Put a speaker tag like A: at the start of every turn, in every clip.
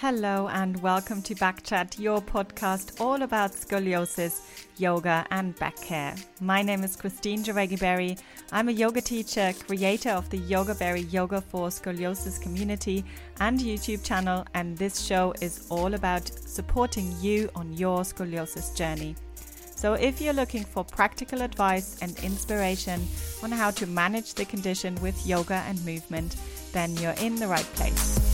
A: Hello and welcome to Backchat, your podcast all about scoliosis, yoga, and back care. My name is Christine Jareggi I'm a yoga teacher, creator of the Yoga Berry Yoga for Scoliosis community and YouTube channel, and this show is all about supporting you on your scoliosis journey. So, if you're looking for practical advice and inspiration on how to manage the condition with yoga and movement, then you're in the right place.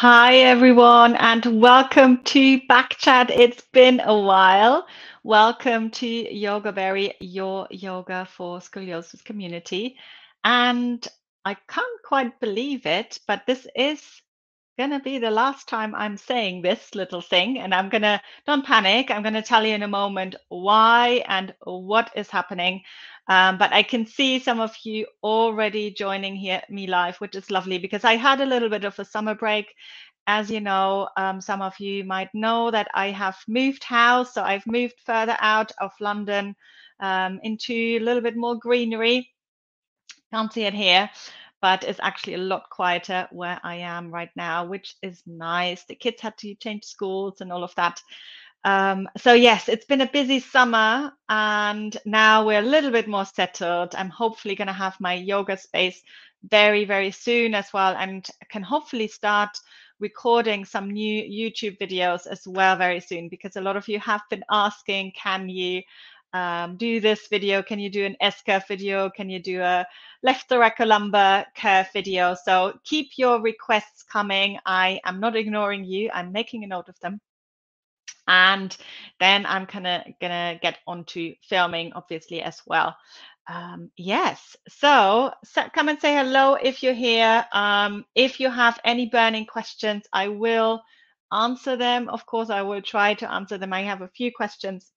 A: Hi, everyone, and welcome to Backchat. It's been a while. Welcome to Yoga Berry, your yoga for scoliosis community. And I can't quite believe it, but this is going to be the last time I'm saying this little thing. And I'm going to, don't panic, I'm going to tell you in a moment why and what is happening. Um, but I can see some of you already joining here me live, which is lovely because I had a little bit of a summer break. As you know, um, some of you might know that I have moved house, so I've moved further out of London um, into a little bit more greenery. Can't see it here, but it's actually a lot quieter where I am right now, which is nice. The kids had to change schools and all of that. Um, so yes, it's been a busy summer and now we're a little bit more settled. I'm hopefully going to have my yoga space very, very soon as well and can hopefully start recording some new YouTube videos as well very soon because a lot of you have been asking, can you um, do this video? Can you do an S curve video? Can you do a left thoracolumbar curve video? So keep your requests coming. I am not ignoring you. I'm making a note of them and then I'm of gonna get onto filming, obviously as well. Um, yes, so, so, come and say hello if you're here. Um, if you have any burning questions, I will answer them. Of course, I will try to answer them. I have a few questions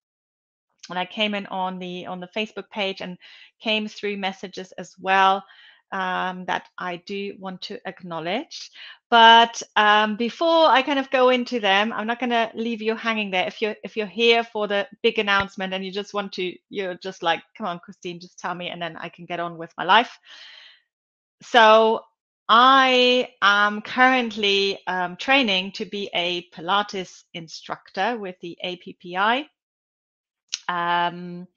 A: and I came in on the on the Facebook page and came through messages as well um, that I do want to acknowledge. But um, before I kind of go into them, I'm not going to leave you hanging there. If you're if you're here for the big announcement and you just want to, you're just like, come on, Christine, just tell me, and then I can get on with my life. So I am currently um, training to be a Pilates instructor with the APPI. Um,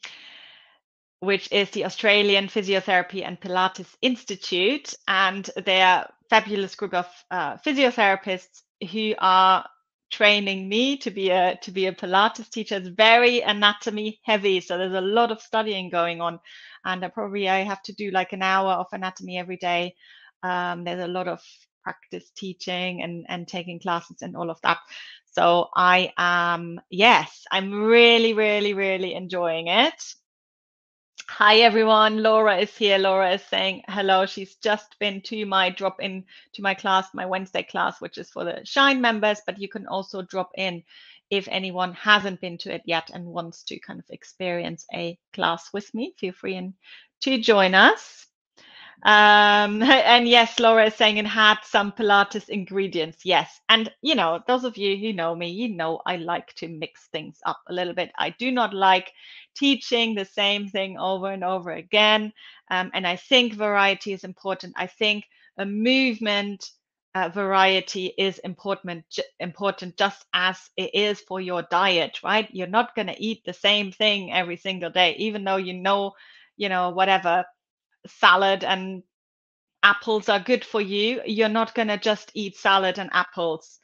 A: which is the Australian Physiotherapy and Pilates Institute. And they're fabulous group of uh, physiotherapists who are training me to be a to be a Pilates teacher. It's very anatomy heavy, so there's a lot of studying going on, and I probably I have to do like an hour of anatomy every day. Um, there's a lot of practice teaching and and taking classes and all of that. So I am yes, I'm really really really enjoying it. Hi everyone, Laura is here. Laura is saying hello. She's just been to my drop in to my class, my Wednesday class, which is for the Shine members, but you can also drop in if anyone hasn't been to it yet and wants to kind of experience a class with me. Feel free and to join us. Um, and yes, Laura is saying it had some Pilates ingredients. Yes. And, you know, those of you who know me, you know, I like to mix things up a little bit. I do not like teaching the same thing over and over again. Um, and I think variety is important. I think a movement uh, variety is important important just as it is for your diet right you're not going to eat the same thing every single day even though you know you know whatever salad and apples are good for you, you're not going to just eat salad and apples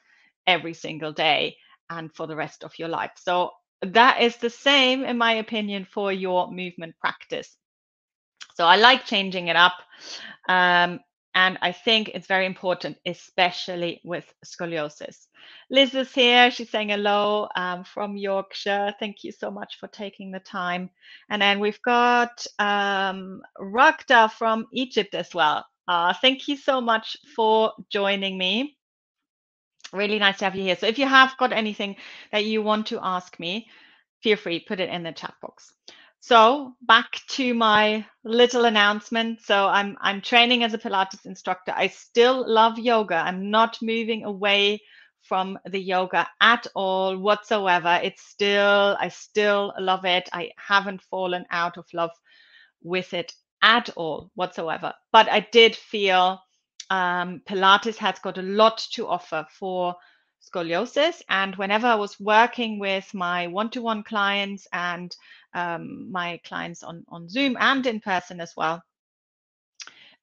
A: every single day and for the rest of your life. So that is the same, in my opinion, for your movement practice. So I like changing it up. Um, and I think it's very important, especially with scoliosis. Liz is here. She's saying hello um, from Yorkshire. Thank you so much for taking the time. And then we've got um, Rakta from Egypt as well. Uh, thank you so much for joining me. Really nice to have you here. So if you have got anything that you want to ask me, feel free, put it in the chat box. So back to my little announcement. So I'm I'm training as a Pilates instructor. I still love yoga. I'm not moving away from the yoga at all whatsoever. It's still I still love it. I haven't fallen out of love with it at all whatsoever. But I did feel um, Pilates has got a lot to offer for scoliosis. And whenever I was working with my one to one clients and um, my clients on, on Zoom and in person as well,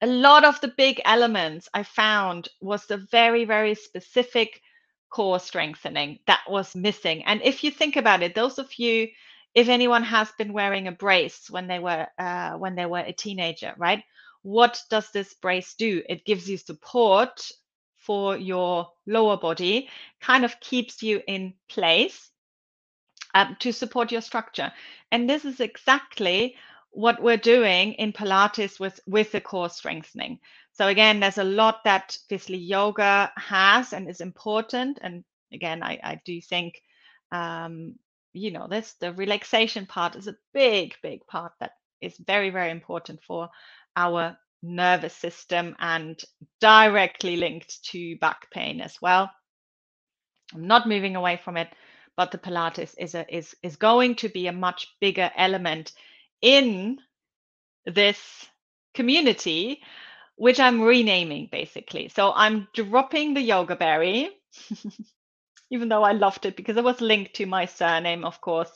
A: a lot of the big elements I found was the very, very specific core strengthening that was missing. And if you think about it, those of you, if anyone has been wearing a brace when they were uh, when they were a teenager, right? What does this brace do? It gives you support for your lower body, kind of keeps you in place um, to support your structure. And this is exactly what we're doing in Pilates with, with the core strengthening. So again, there's a lot that obviously yoga has and is important. And again, I, I do think, um, you know, this the relaxation part is a big, big part that is very, very important for our nervous system and directly linked to back pain as well. I'm not moving away from it, but the Pilates is a, is is going to be a much bigger element in this community, which I'm renaming basically. So I'm dropping the yoga berry, even though I loved it because it was linked to my surname, of course,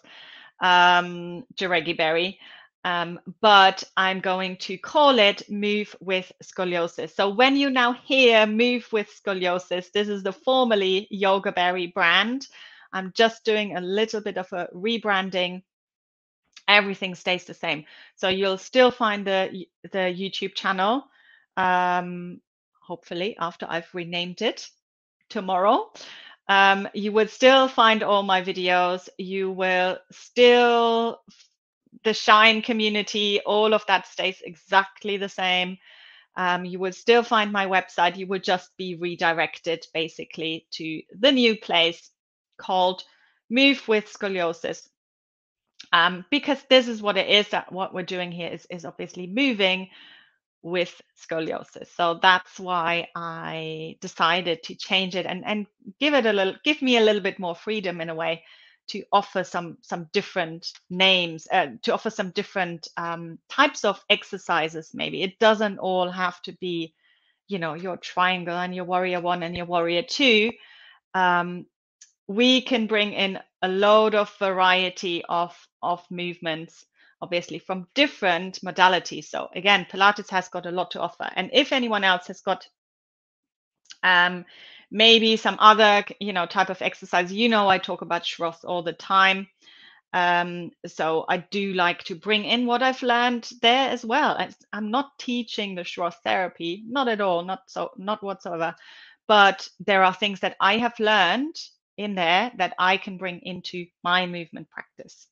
A: um, Jaregi Berry. Um, but I'm going to call it Move with Scoliosis. So when you now hear Move with Scoliosis, this is the formerly Yoga Berry brand. I'm just doing a little bit of a rebranding everything stays the same. So you'll still find the the YouTube channel, um, hopefully after I've renamed it tomorrow. Um, you would still find all my videos. You will still the Shine community. All of that stays exactly the same. Um, you will still find my website. You will just be redirected basically to the new place called Move with Scoliosis um, because this is what it is that what we're doing here is, is obviously moving with scoliosis. So that's why I decided to change it and, and give it a little, give me a little bit more freedom in a way to offer some some different names, uh, to offer some different um, types of exercises. Maybe it doesn't all have to be, you know, your triangle and your warrior one and your warrior two. Um, we can bring in a load of variety of of movements obviously from different modalities so again pilates has got a lot to offer and if anyone else has got um, maybe some other you know type of exercise. You know i talk about schroth all the time. Um, so i do like to bring in what i've learned there as well. I'm not teaching the schroth therapy not at all not so not whatsoever. But there are things that i have learned in there that I can bring into my movement practice.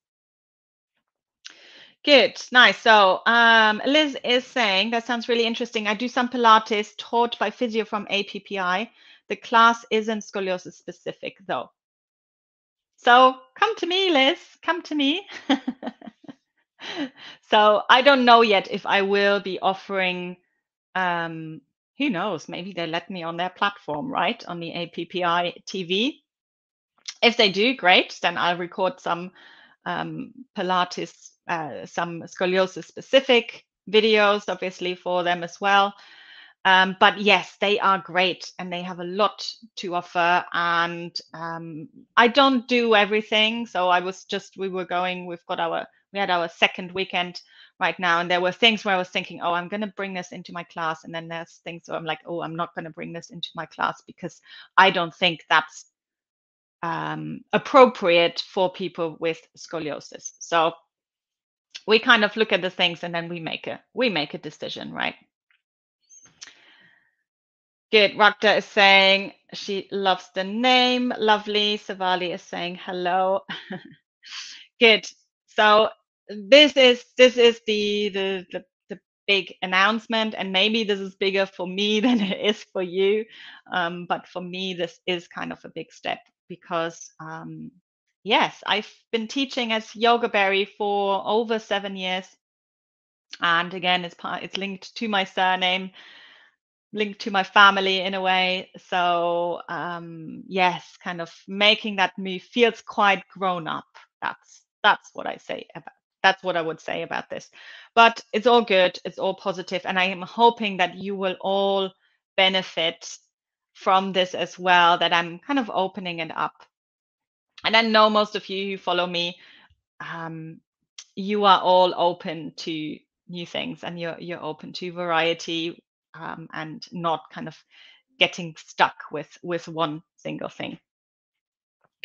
A: Good, nice. So um, Liz is saying that sounds really interesting. I do some Pilates taught by physio from APPI. The class isn't scoliosis specific though. So come to me, Liz. Come to me. so I don't know yet if I will be offering. Um, who knows? Maybe they let me on their platform, right? On the APPI TV. If they do, great. Then I'll record some um, Pilates, uh, some scoliosis specific videos, obviously, for them as well. Um, but yes, they are great and they have a lot to offer. And um, I don't do everything. So I was just, we were going, we've got our, we had our second weekend right now. And there were things where I was thinking, oh, I'm going to bring this into my class. And then there's things where I'm like, oh, I'm not going to bring this into my class because I don't think that's um, appropriate for people with scoliosis. So we kind of look at the things and then we make a we make a decision, right? Good. Rakta is saying she loves the name. Lovely. Savali is saying hello. Good. So this is this is the, the the the big announcement, and maybe this is bigger for me than it is for you. Um, but for me, this is kind of a big step because um, yes, I've been teaching as Yoga Berry for over seven years, and again, it's part it's linked to my surname, linked to my family in a way. So um, yes, kind of making that move feels quite grown up. That's that's what I say about that's what I would say about this. But it's all good, it's all positive, and I am hoping that you will all benefit from this as well, that I'm kind of opening it up. And I know most of you who follow me, um, you are all open to new things and you're you're open to variety um, and not kind of getting stuck with with one single thing.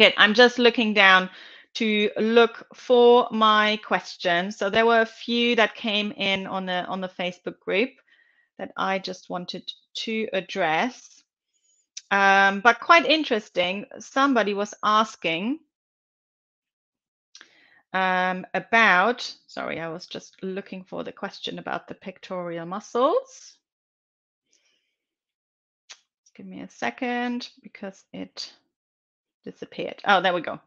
A: Okay, I'm just looking down to look for my questions. So there were a few that came in on the on the Facebook group that I just wanted to address. Um, but quite interesting, somebody was asking um, about, sorry, I was just looking for the question about the pectoral muscles. Give me a second because it disappeared. Oh, there we go.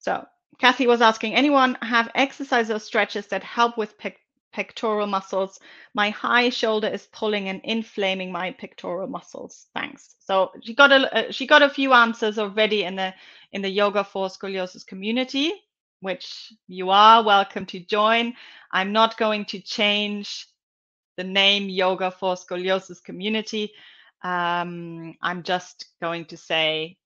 A: So Kathy was asking, anyone have exercises or stretches that help with pec pectoral muscles? My high shoulder is pulling and inflaming my pectoral muscles. Thanks. So she got a uh, she got a few answers already in the in the yoga for scoliosis community, which you are welcome to join. I'm not going to change the name yoga for scoliosis community. Um, I'm just going to say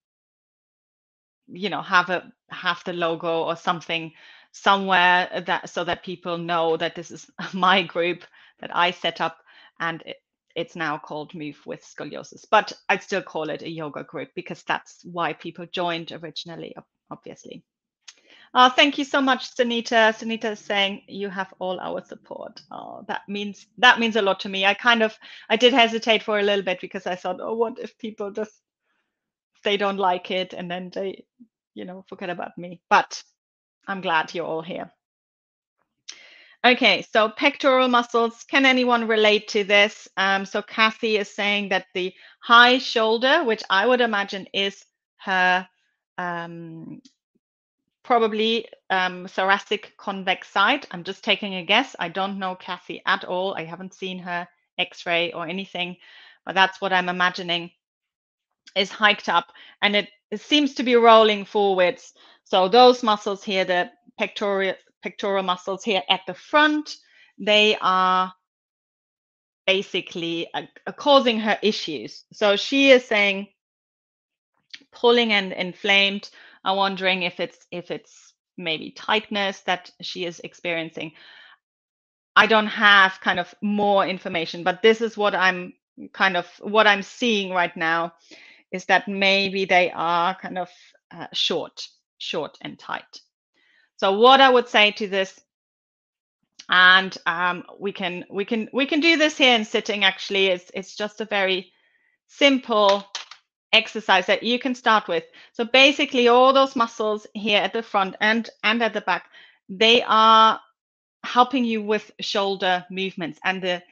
A: you know have a have the logo or something somewhere that so that people know that this is my group that I set up and it, it's now called Move with Scoliosis. But I'd still call it a yoga group because that's why people joined originally, obviously. Uh, thank you so much, Sunita. Sunita is saying you have all our support. Oh, that means that means a lot to me. I kind of I did hesitate for a little bit because I thought, oh, what if people just they don't like it and then they you know forget about me but i'm glad you're all here. Okay so pectoral muscles can anyone relate to this? Um, so kathy is saying that the high shoulder which i would imagine is her um, probably um, thoracic convex side i'm just taking a guess. I don't know kathy at all. I haven't seen her x-ray or anything but that's what i'm imagining is hiked up and it, it seems to be rolling forwards. So those muscles here, the pectoral, pectoral muscles here at the front, they are basically uh, causing her issues. So she is saying pulling and inflamed. I'm wondering if it's if it's maybe tightness that she is experiencing. I don't have kind of more information, but this is what I'm kind of what I'm seeing right now is that maybe they are kind of uh, short, short and tight. So what I would say to this, and um, we can we can we can do this here in sitting. Actually, it's it's just a very simple exercise that you can start with. So basically, all those muscles here at the front and and at the back, they are helping you with shoulder movements and the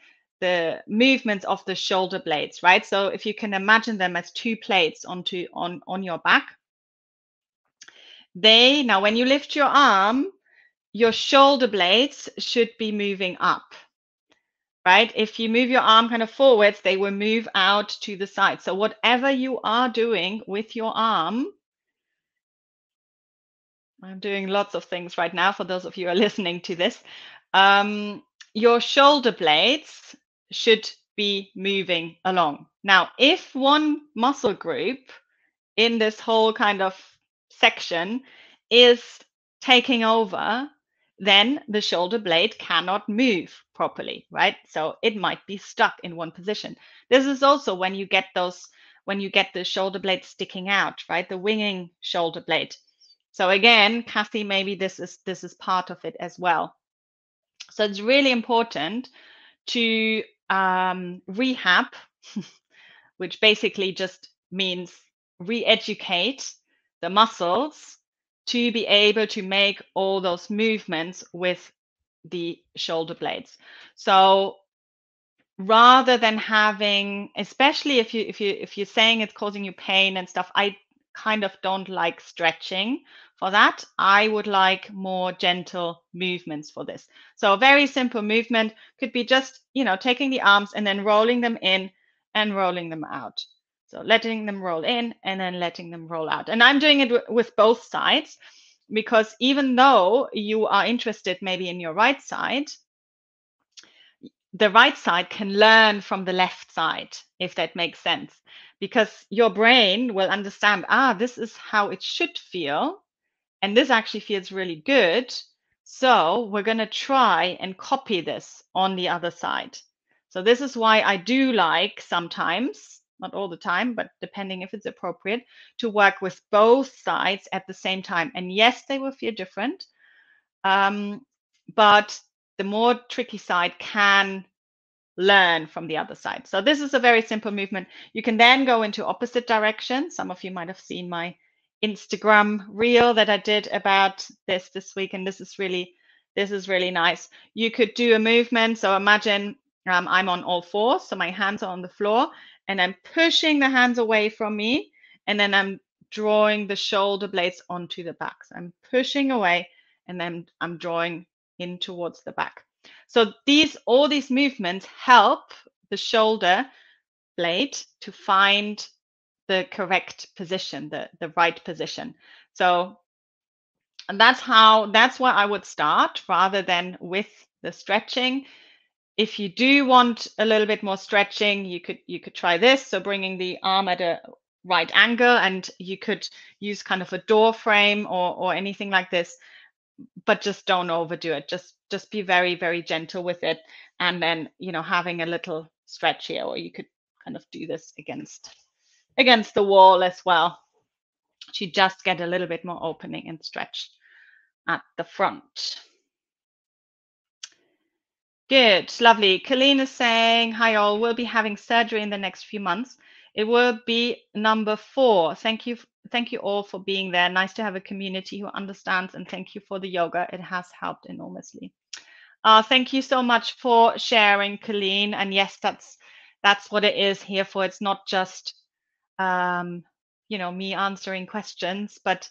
A: the movements of the shoulder blades, right? So if you can imagine them as two plates onto on on your back, they now when you lift your arm, your shoulder blades should be moving up, right? If you move your arm kind of forwards, they will move out to the side. So whatever you are doing with your arm, I'm doing lots of things right now for those of you who are listening to this. Um, your shoulder blades should be moving along. Now, if one muscle group in this whole kind of section is taking over, then the shoulder blade cannot move properly, right? So it might be stuck in one position. This is also when you get those, when you get the shoulder blade sticking out, right? The winging shoulder blade. So again, Kathy, maybe this is this is part of it as well. So it's really important to um, rehab, which basically just means re educate the muscles to be able to make all those movements with the shoulder blades. So rather than having especially if you if you if you're saying it's causing you pain and stuff i kind of don't like stretching for that. I would like more gentle movements for this. So a very simple movement could be just, you know, taking the arms and then rolling them in and rolling them out. So letting them roll in and then letting them roll out. And I'm doing it with both sides. because even though you are interested maybe in your right side, the right side can learn from the left side, if that makes sense. Because your brain will understand, ah, this is how it should feel. And this actually feels really good. So we're going to try and copy this on the other side. So this is why I do like sometimes, not all the time, but depending if it's appropriate, to work with both sides at the same time. And yes, they will feel different. Um, but the more tricky side can learn from the other side. So this is a very simple movement. You can then go into opposite direction. Some of you might have seen my Instagram reel that I did about this this week, and this is really this is really nice. You could do a movement. So imagine um, I'm on all fours, so my hands are on the floor, and I'm pushing the hands away from me, and then I'm drawing the shoulder blades onto the back. So I'm pushing away, and then I'm drawing in towards the back. So these all these movements help the shoulder blade to find the correct position, the, the right position. So and that's how that's where I would start rather than with the stretching. If you do want a little bit more stretching, you could you could try this. So bringing the arm at a right angle and you could use kind of a door frame or or anything like this but just don't overdo it. Just just be very very gentle with it. And then you know having a little stretch here or you could kind of do this against against the wall as well to just get a little bit more opening and stretch at the front good lovely colleen is saying hi all we'll be having surgery in the next few months it will be number four thank you thank you all for being there. Nice to have a community who understands, and thank you for the yoga. It has helped enormously. Uh, thank you so much for sharing, Colleen. And yes, that's that's what it is here for. It's not just um, you know me answering questions, but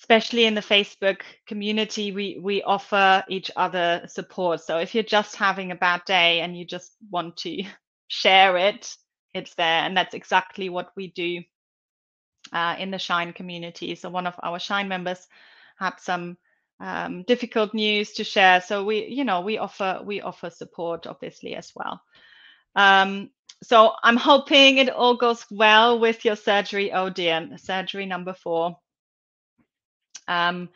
A: especially in the Facebook community, we we offer each other support. So if you're just having a bad day and you just want to share it, it's there, and that's exactly what we do uh, in the Shine community. So one of our Shine members had some um, difficult news to share. So we, you know, we offer we offer support obviously as well. Um, so I'm hoping it all goes well with your surgery, oh dear, surgery number four. Um,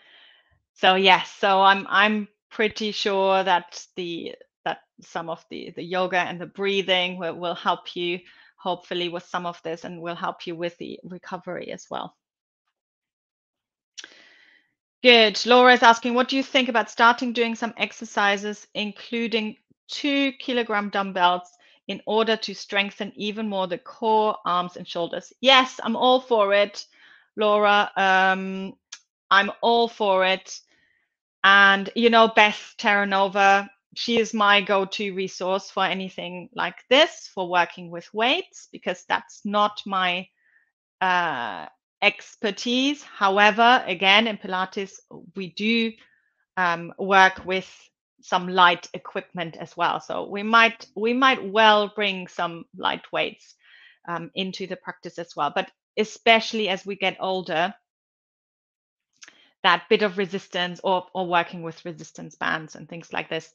A: so yes, so I'm I'm pretty sure that the that some of the the yoga and the breathing will, will help you hopefully with some of this and will help you with the recovery as well. Good. Laura is asking, what do you think about starting doing some exercises, including two kilogram dumbbells in order to strengthen even more the core, arms, and shoulders? Yes, I'm all for it, Laura. Um, I'm all for it. And, you know, Beth Terranova, she is my go-to resource for anything like this for working with weights because that's not my uh, expertise. However again in pilates we do um, work with some light equipment as well. So we might we might well bring some light weights um, into the practice as well. But especially as we get older that bit of resistance or, or working with resistance bands and things like this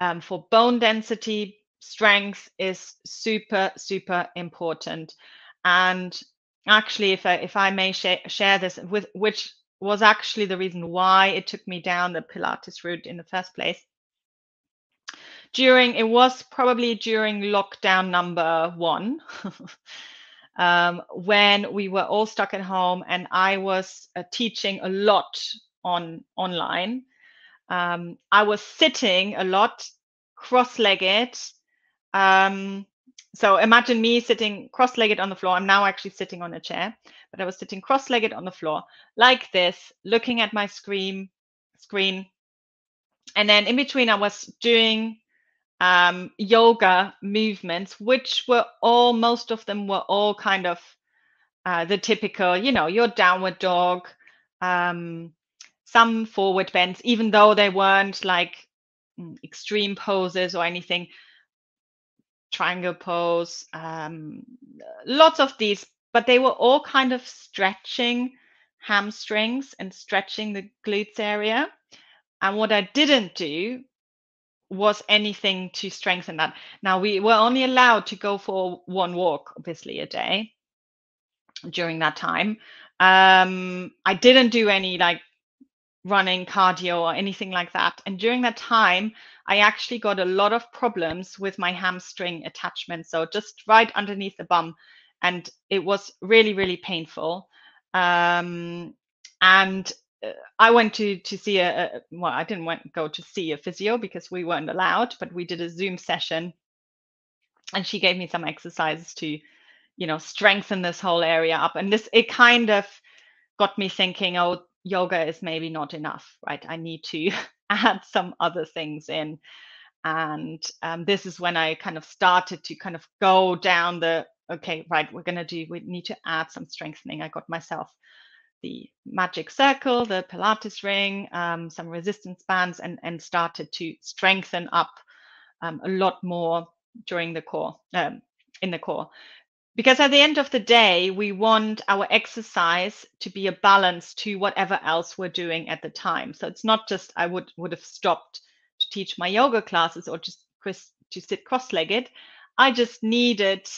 A: um, for bone density, strength is super, super important. And actually, if I, if I may share, share this with which was actually the reason why it took me down the Pilates route in the first place. During it was probably during lockdown number one, um, when we were all stuck at home, and I was uh, teaching a lot on online um, I was sitting a lot, cross-legged. Um, so imagine me sitting cross-legged on the floor. I'm now actually sitting on a chair, but I was sitting cross-legged on the floor like this, looking at my screen, screen, and then in between I was doing um, yoga movements, which were all most of them were all kind of uh, the typical, you know, your downward dog, um, some forward bends, even though they weren't like mm, extreme poses or anything. Triangle pose, um, lots of these, but they were all kind of stretching hamstrings and stretching the glutes area. And what I didn't do was anything to strengthen that. Now, we were only allowed to go for one walk, obviously, a day during that time. Um, I didn't do any like running, cardio, or anything like that. And during that time, I actually got a lot of problems with my hamstring attachment. So just right underneath the bum. And it was really, really painful. Um, and I went to to see a, a well, I didn't went go to see a physio because we weren't allowed, but we did a Zoom session, and she gave me some exercises to, you know, strengthen this whole area up. And this it kind of got me thinking, oh, yoga is maybe not enough, right? I need to add some other things in. And um, this is when I kind of started to kind of go down the okay, right, we're to do, we need to add some strengthening. I got myself the magic circle, the Pilates ring, um, some resistance bands, and, and started to strengthen up um, a lot more during the core, um, in the core. Because at the end of the day, we want our exercise to be a balance to whatever else we're doing at the time. So it's not just I would would have stopped to teach my yoga classes or just to sit cross-legged. I just needed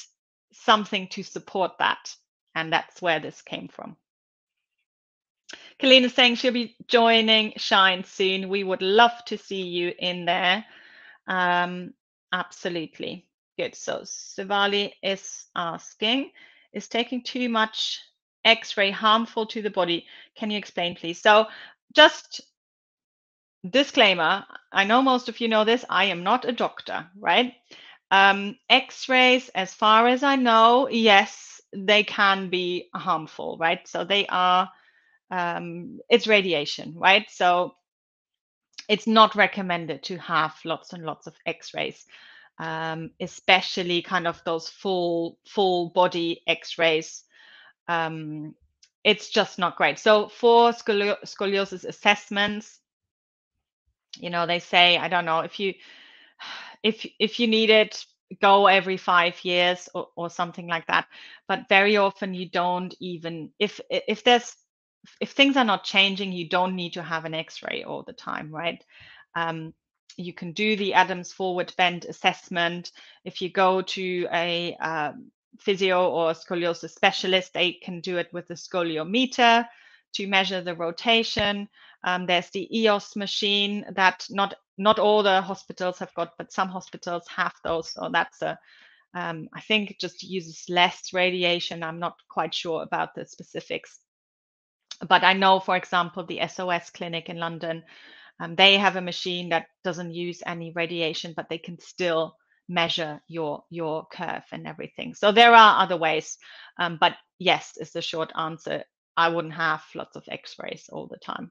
A: something to support that. And that's where this came from. Kalina saying she'll be joining Shine soon. We would love to see you in there. Um, absolutely. Good. So Sivali is asking, is taking too much X-ray harmful to the body? Can you explain, please? So just disclaimer, I know most of you know this. I am not a doctor, right? Um, X-rays, as far as I know, yes, they can be harmful, right? So they are, um, it's radiation, right? So it's not recommended to have lots and lots of X-rays, um, especially kind of those full full body X-rays. Um, it's just not great. So for scoliosis assessments, you know, they say I don't know if you if if you need it go every five years or, or something like that but very often you don't even if if there's if things are not changing you don't need to have an x-ray all the time right um, you can do the adams forward bend assessment if you go to a um, physio or scoliosis specialist they can do it with the scoliometer to measure the rotation um, there's the eos machine that not not all the hospitals have got, but some hospitals have those. So that's a, um, I think it just uses less radiation. I'm not quite sure about the specifics. But I know, for example, the SOS clinic in London, um, they have a machine that doesn't use any radiation, but they can still measure your your curve and everything. So there are other ways. Um, but yes, is the short answer. I wouldn't have lots of X-rays all the time.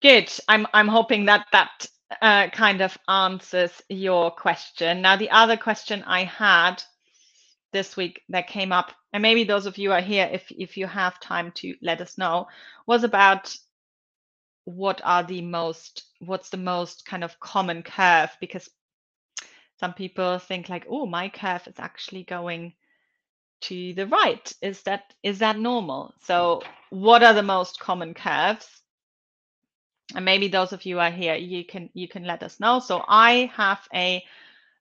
A: Good. I'm I'm hoping that that uh, kind of answers your question. Now, the other question I had this week that came up, and maybe those of you are here, if if you have time to let us know, was about what are the most what's the most kind of common curve because some people think like oh my curve is actually going to the right. Is that is that normal? So what are the most common curves? And maybe those of you are here you can you can let us know. So i have a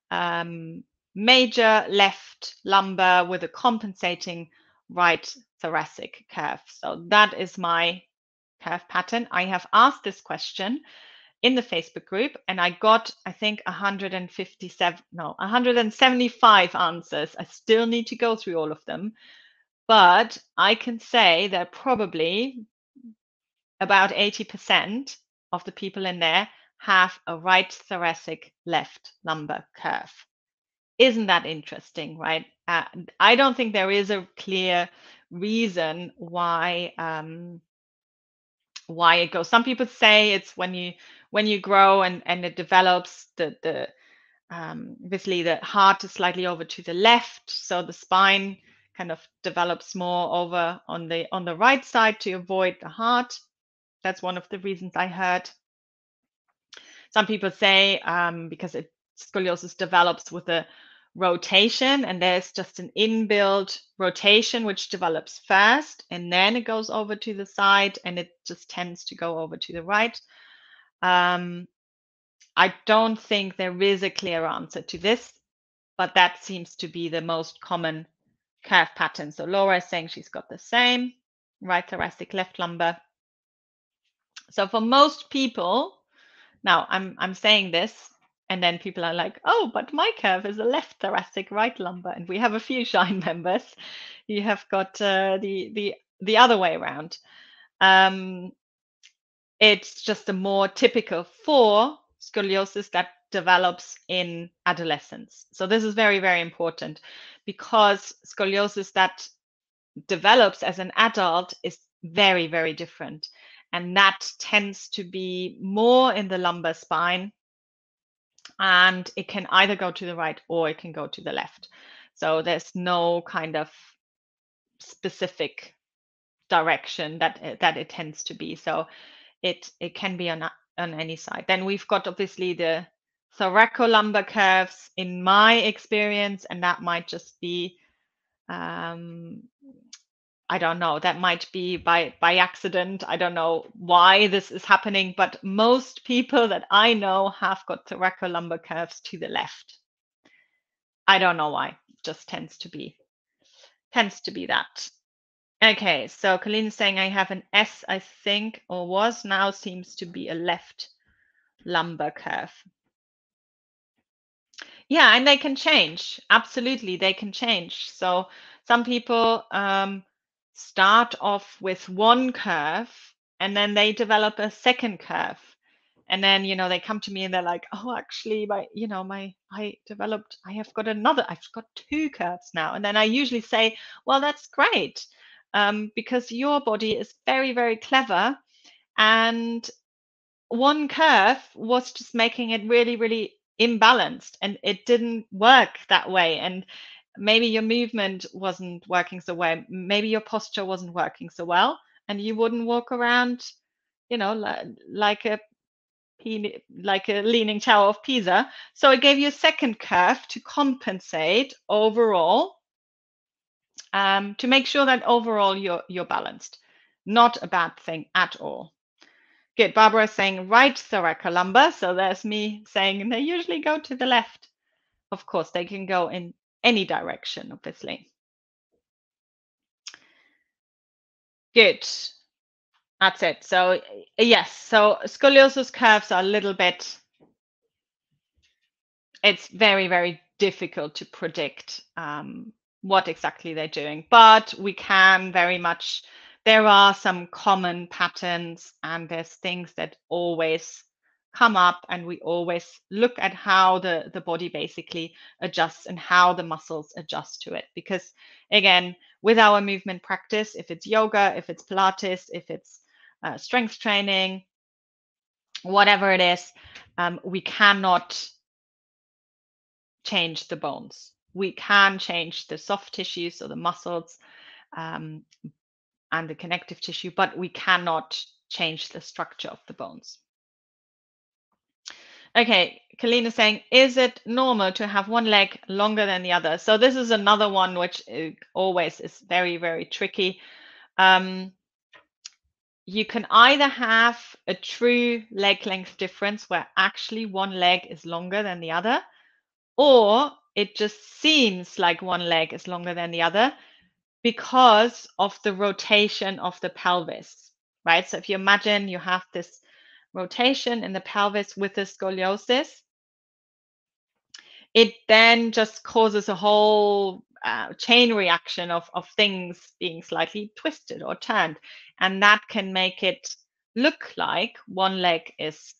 A: um, major left lumbar with a compensating right thoracic curve. So that is my curve pattern. I have asked this question in the facebook group and i got i think 157 no 175 answers. I still need to go through all of them but i can say that probably about 80% of the people in there have a right thoracic left lumbar curve. Isn't that interesting, right? Uh, I don't think there is a clear reason why um, why it goes. Some people say it's when you when you grow and and it develops the the um, obviously the heart is slightly over to the left, so the spine kind of develops more over on the on the right side to avoid the heart. That's one of the reasons I heard. Some people say um, because it, scoliosis develops with a rotation, and there's just an inbuilt rotation which develops first, and then it goes over to the side, and it just tends to go over to the right. Um, I don't think there is a clear answer to this, but that seems to be the most common curve pattern. So Laura is saying she's got the same right thoracic, left lumbar. So for most people, now I'm I'm saying this, and then people are like, oh, but my curve is a left thoracic, right lumbar, and we have a few shine members. You have got uh, the the the other way around. Um, it's just a more typical for scoliosis that develops in adolescence. So this is very very important because scoliosis that develops as an adult is very very different and that tends to be more in the lumbar spine and it can either go to the right or it can go to the left. So there's no kind of specific direction that eh, that it tends to be. So it it can be on on any side. Then we've got obviously the thoracolumbar curves in my experience and that might just be um, I don't know, that might be by by accident. I don't know why this is happening, but most people that I know have got thoracolumbar curves to the left. I don't know why. It just tends to be tends to be that. Okay, so Colleen saying I have an S, I think, or was now seems to be a left lumbar curve. Yeah, and they can change. Absolutely, they can change. So some people um, start off with one curve and then they develop a second curve. And then you know they come to me and they're like oh actually my you know my i developed i have got another i've got two curves now. And then i usually say well that's great um, because your body is very very clever and one curve was just making it really really imbalanced and it didn't work that way. And maybe your movement wasn't working so well maybe your posture wasn't working so well and you wouldn't walk around you know like, a like a leaning tower of pisa. So it gave you a second curve to compensate overall um, to make sure that overall you're you're balanced. Not a bad thing at all. Good. Barbara is saying right thoracolumbar so there's me saying they usually go to the left. Of course they can go in any direction, obviously. Good. That's it. So yes, so scoliosis curves are a little bit, it's very, very difficult to predict um, what exactly they're doing, but we can very much, there are some common patterns and there's things that always come up and we always look at how the, the body basically adjusts and how the muscles adjust to it. Because again, with our movement practice, if it's yoga, if it's Pilates, if it's uh, strength training, whatever it is, um, we cannot change the bones. We can change the soft tissues or the muscles um, and the connective tissue, but we cannot change the structure of the bones. Okay, Colleen is saying, is it normal to have one leg longer than the other? So this is another one which uh, always is very, very tricky. Um, you can either have a true leg length difference where actually one leg is longer than the other, or it just seems like one leg is longer than the other because of the rotation of the pelvis, right? So if you imagine you have this rotation in the pelvis with the scoliosis, it then just causes a whole uh, chain reaction of, of things being slightly twisted or turned. And that can make it look like one leg is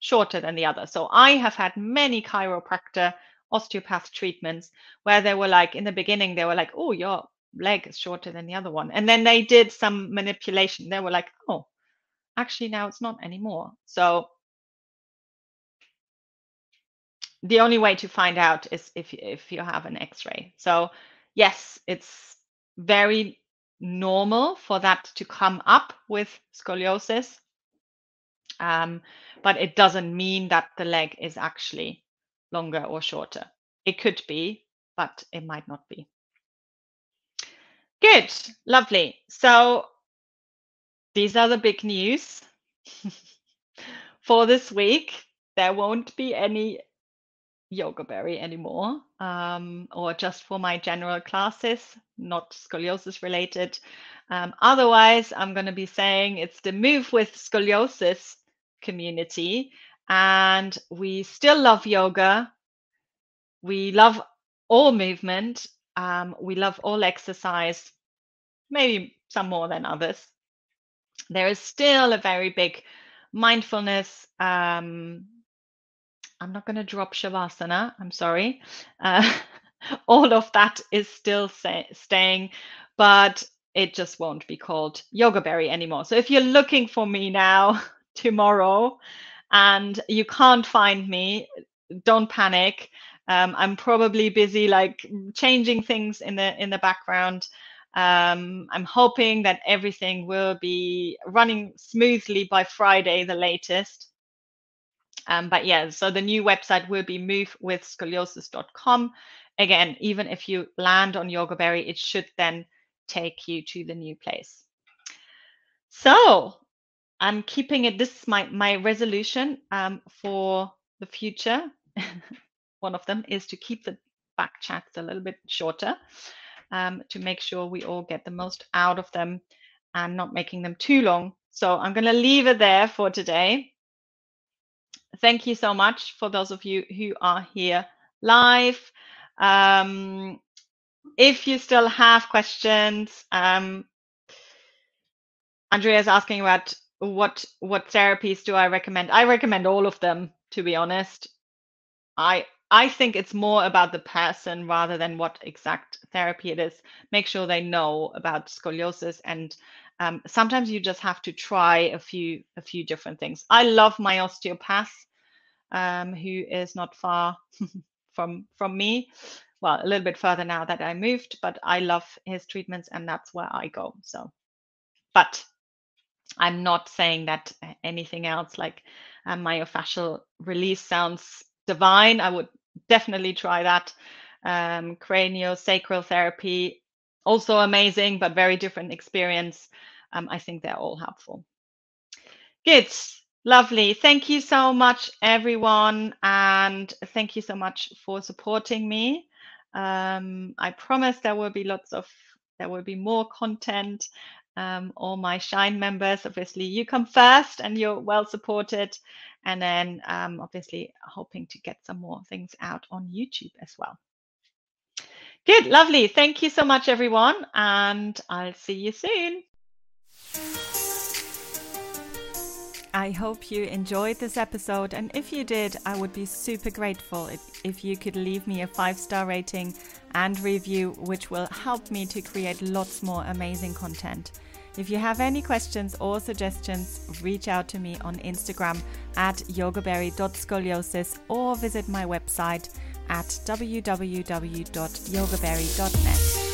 A: shorter than the other. So I have had many chiropractor osteopath treatments where they were like, in the beginning, they were like, oh, your leg is shorter than the other one. And then they did some manipulation. They were like, oh, actually now it's not anymore. So the only way to find out is if if you have an x-ray. So yes, it's very normal for that to come up with scoliosis. Um, but it doesn't mean that the leg is actually longer or shorter. It could be, but it might not be. Good, lovely. So these are the big news for this week. There won't be any yoga berry anymore, um, or just for my general classes, not scoliosis related. Um, otherwise, I'm going to be saying it's the Move with Scoliosis community, and we still love yoga. We love all movement. Um, we love all exercise, maybe some more than others. There is still a very big mindfulness um, I'm not going to drop Shavasana. I'm sorry. Uh, all of that is still say, staying, but it just won't be called Yoga Berry anymore. So if you're looking for me now, tomorrow, and you can't find me, don't panic. Um, I'm probably busy like changing things in the in the background. Um, I'm hoping that everything will be running smoothly by Friday, the latest. Um, but yeah, so the new website will be movewithscoliosis.com. Again, even if you land on YogaBerry, it should then take you to the new place. So I'm keeping it. This is my my resolution um, for the future. One of them is to keep the back chats a little bit shorter um, to make sure we all get the most out of them and not making them too long. So I'm going to leave it there for today thank you so much for those of you who are here live. Um, if you still have questions, um, Andrea is asking about what what therapies do I recommend. I recommend all of them, to be honest. I I think it's more about the person rather than what exact therapy it is. Make sure they know about scoliosis and um, sometimes you just have to try a few a few different things. I love my osteopath, um, who is not far from from me. Well, a little bit further now that I moved, but I love his treatments, and that's where I go. So, but I'm not saying that anything else like um, myofascial release sounds divine. I would definitely try that. Um, craniosacral therapy, also amazing, but very different experience. Um, I think they're all helpful. Good. Lovely. Thank you so much, everyone. And thank you so much for supporting me. Um, I promise there will be lots of, there will be more content. Um, all my Shine members, obviously, you come first and you're well supported. And then, um, obviously, hoping to get some more things out on YouTube as well. Good, lovely. Thank you so much, everyone, and I'll see you soon. I hope you enjoyed this episode, and if you did, I would be super grateful if, if you could leave me a five star rating and review, which will help me to create lots more amazing content. If you have any questions or suggestions, reach out to me on Instagram at yogaberry.scoliosis or visit my website at www.yogaberry.net.